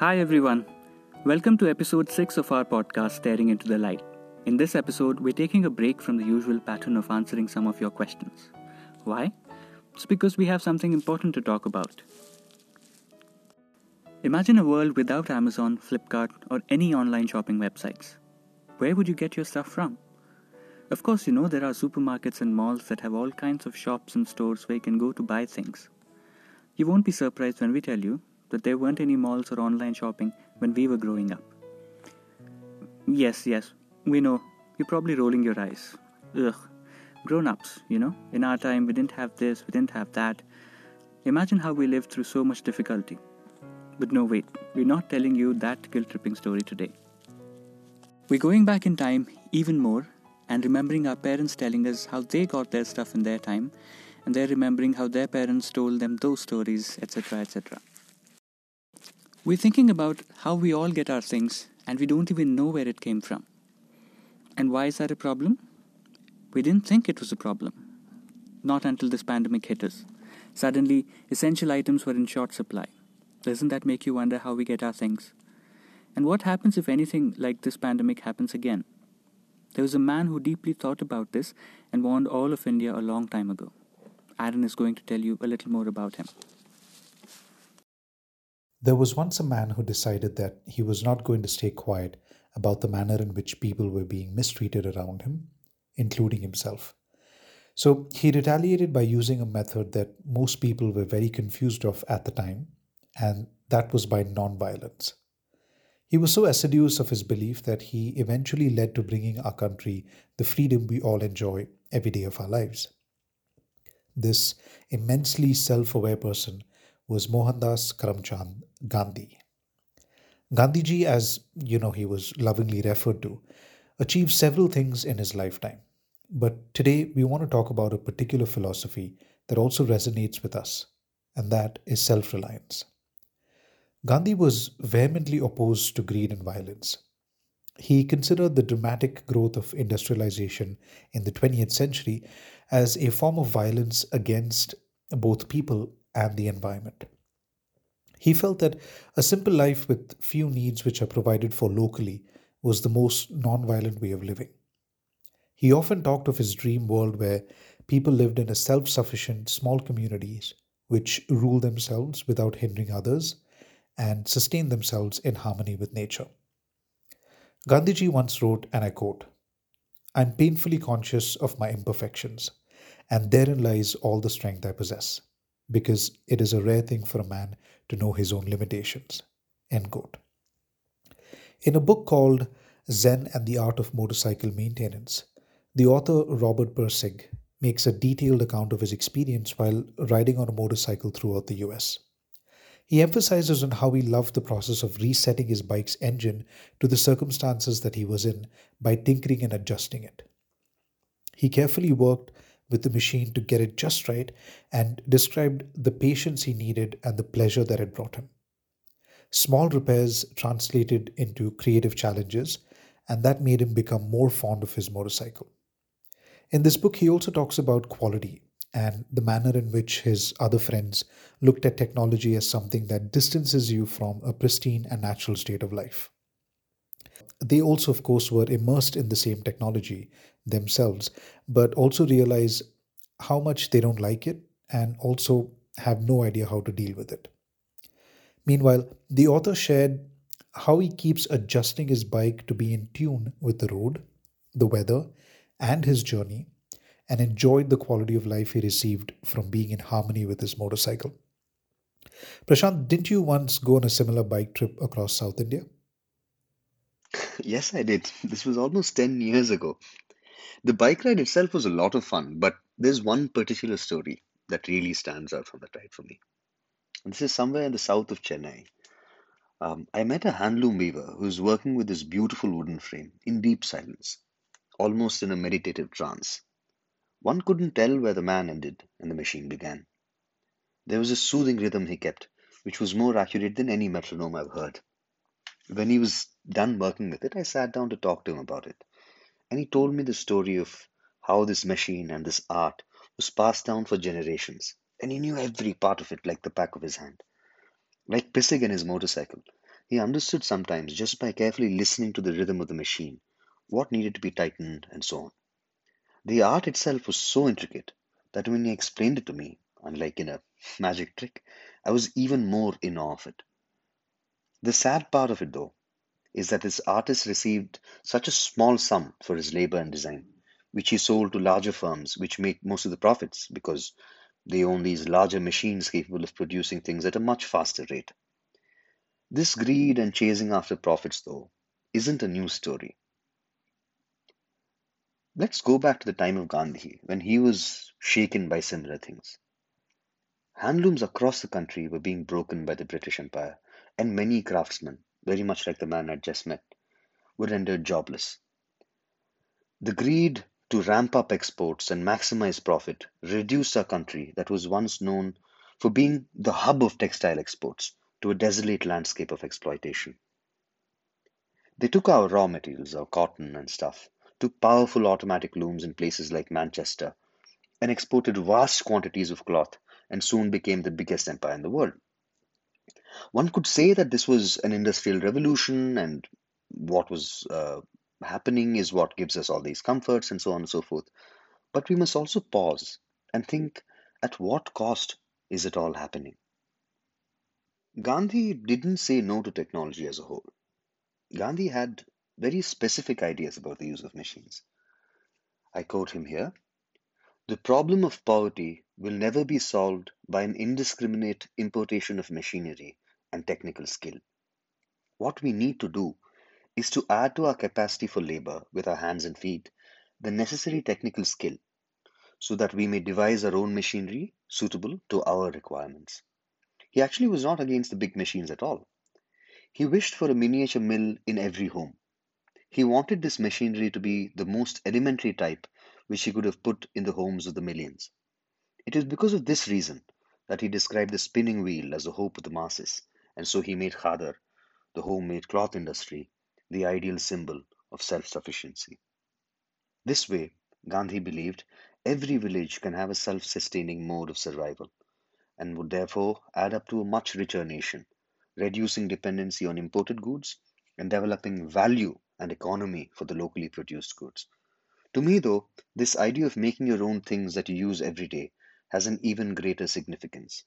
Hi, everyone. Welcome to episode 6 of our podcast, Staring into the Light. In this episode, we're taking a break from the usual pattern of answering some of your questions. Why? It's because we have something important to talk about. Imagine a world without Amazon, Flipkart, or any online shopping websites. Where would you get your stuff from? Of course, you know there are supermarkets and malls that have all kinds of shops and stores where you can go to buy things. You won't be surprised when we tell you that there weren't any malls or online shopping when we were growing up. Yes, yes, we know. You're probably rolling your eyes. Ugh. Grown ups, you know? In our time, we didn't have this, we didn't have that. Imagine how we lived through so much difficulty. But no, wait, we're not telling you that guilt tripping story today. We're going back in time even more and remembering our parents telling us how they got their stuff in their time, and they're remembering how their parents told them those stories, etc. etc. We're thinking about how we all get our things and we don't even know where it came from. And why is that a problem? We didn't think it was a problem. Not until this pandemic hit us. Suddenly, essential items were in short supply. Doesn't that make you wonder how we get our things? And what happens if anything like this pandemic happens again? There was a man who deeply thought about this and warned all of India a long time ago. Aaron is going to tell you a little more about him. There was once a man who decided that he was not going to stay quiet about the manner in which people were being mistreated around him, including himself. So he retaliated by using a method that most people were very confused of at the time, and that was by nonviolence. He was so assiduous of his belief that he eventually led to bringing our country the freedom we all enjoy every day of our lives. This immensely self aware person was Mohandas Karamchand Gandhi. Gandhiji, as you know, he was lovingly referred to, achieved several things in his lifetime. But today we want to talk about a particular philosophy that also resonates with us, and that is self reliance. Gandhi was vehemently opposed to greed and violence. He considered the dramatic growth of industrialization in the 20th century as a form of violence against both people and the environment. He felt that a simple life with few needs which are provided for locally was the most non-violent way of living. He often talked of his dream world where people lived in a self sufficient small communities which rule themselves without hindering others and sustain themselves in harmony with nature. Gandhiji once wrote, and I quote, I'm painfully conscious of my imperfections, and therein lies all the strength I possess because it is a rare thing for a man to know his own limitations. End quote. In a book called Zen and the Art of Motorcycle Maintenance, the author Robert Pirsig makes a detailed account of his experience while riding on a motorcycle throughout the US. He emphasizes on how he loved the process of resetting his bike's engine to the circumstances that he was in by tinkering and adjusting it. He carefully worked with the machine to get it just right and described the patience he needed and the pleasure that it brought him. Small repairs translated into creative challenges, and that made him become more fond of his motorcycle. In this book, he also talks about quality and the manner in which his other friends looked at technology as something that distances you from a pristine and natural state of life. They also, of course, were immersed in the same technology themselves, but also realize how much they don't like it and also have no idea how to deal with it. Meanwhile, the author shared how he keeps adjusting his bike to be in tune with the road, the weather, and his journey, and enjoyed the quality of life he received from being in harmony with his motorcycle. Prashant, didn't you once go on a similar bike trip across South India? Yes, I did. This was almost 10 years ago. The bike ride itself was a lot of fun, but there's one particular story that really stands out from that ride for me. And this is somewhere in the south of Chennai. Um, I met a handloom weaver who was working with this beautiful wooden frame in deep silence, almost in a meditative trance. One couldn't tell where the man ended and the machine began. There was a soothing rhythm he kept, which was more accurate than any metronome I've heard. When he was done working with it, I sat down to talk to him about it. And he told me the story of how this machine and this art was passed down for generations. And he knew every part of it like the back of his hand. Like Pirsig and his motorcycle, He understood sometimes just by carefully listening to the rhythm of the machine, what needed to be tightened, and so on. The art itself was so intricate that when he explained it to me, unlike in a magic trick, I was even more in awe of it. The sad part of it, though, is that this artist received such a small sum for his labor and design, which he sold to larger firms which make most of the profits because they own these larger machines capable of producing things at a much faster rate. This greed and chasing after profits, though, isn't a new story. Let's go back to the time of Gandhi when he was shaken by similar things. Handlooms across the country were being broken by the British Empire, and many craftsmen, very much like the man I'd just met, were rendered jobless. The greed to ramp up exports and maximize profit reduced our country that was once known for being the hub of textile exports to a desolate landscape of exploitation. They took our raw materials, our cotton and stuff, took powerful automatic looms in places like Manchester, and exported vast quantities of cloth and soon became the biggest empire in the world. One could say that this was an industrial revolution and what was uh, happening is what gives us all these comforts and so on and so forth. But we must also pause and think at what cost is it all happening? Gandhi didn't say no to technology as a whole. Gandhi had very specific ideas about the use of machines. I quote him here The problem of poverty will never be solved by an indiscriminate importation of machinery and technical skill. What we need to do is to add to our capacity for labor with our hands and feet the necessary technical skill so that we may devise our own machinery suitable to our requirements. He actually was not against the big machines at all. He wished for a miniature mill in every home. He wanted this machinery to be the most elementary type which he could have put in the homes of the millions. It is because of this reason that he described the spinning wheel as the hope of the masses, and so he made Khaddar, the homemade cloth industry, the ideal symbol of self sufficiency. This way, Gandhi believed every village can have a self sustaining mode of survival and would therefore add up to a much richer nation, reducing dependency on imported goods and developing value and economy for the locally produced goods. To me, though, this idea of making your own things that you use every day has an even greater significance.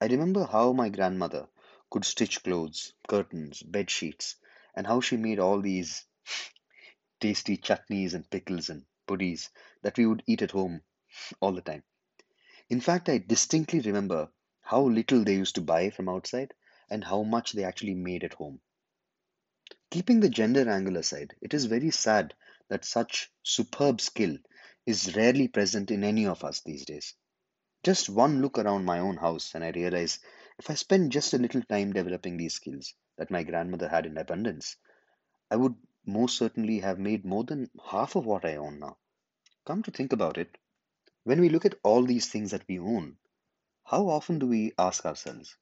I remember how my grandmother could stitch clothes, curtains, bed sheets, and how she made all these tasty chutneys and pickles and puddies that we would eat at home all the time. In fact, I distinctly remember how little they used to buy from outside and how much they actually made at home. Keeping the gender angle aside, it is very sad that such superb skill is rarely present in any of us these days. Just one look around my own house, and I realize if I spend just a little time developing these skills that my grandmother had in abundance, I would most certainly have made more than half of what I own now. Come to think about it, when we look at all these things that we own, how often do we ask ourselves,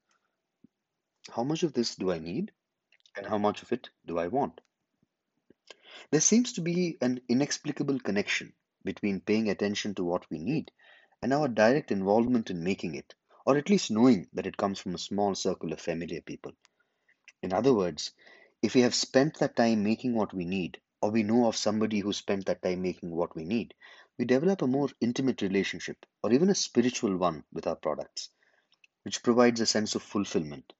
how much of this do I need and how much of it do I want? There seems to be an inexplicable connection between paying attention to what we need and our direct involvement in making it, or at least knowing that it comes from a small circle of familiar people. In other words, if we have spent that time making what we need, or we know of somebody who spent that time making what we need, we develop a more intimate relationship or even a spiritual one with our products, which provides a sense of fulfillment.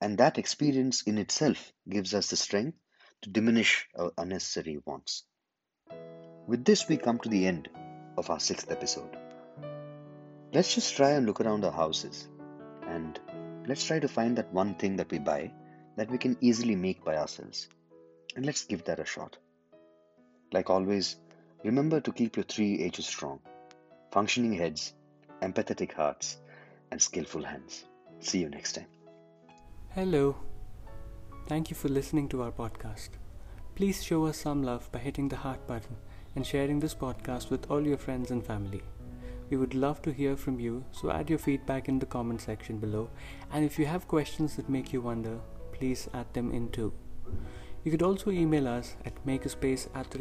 And that experience in itself gives us the strength to diminish our unnecessary wants. With this, we come to the end of our sixth episode. Let's just try and look around our houses and let's try to find that one thing that we buy that we can easily make by ourselves. And let's give that a shot. Like always, Remember to keep your three H's strong functioning heads, empathetic hearts, and skillful hands. See you next time. Hello. Thank you for listening to our podcast. Please show us some love by hitting the heart button and sharing this podcast with all your friends and family. We would love to hear from you, so add your feedback in the comment section below. And if you have questions that make you wonder, please add them in too. You could also email us at makerspace at the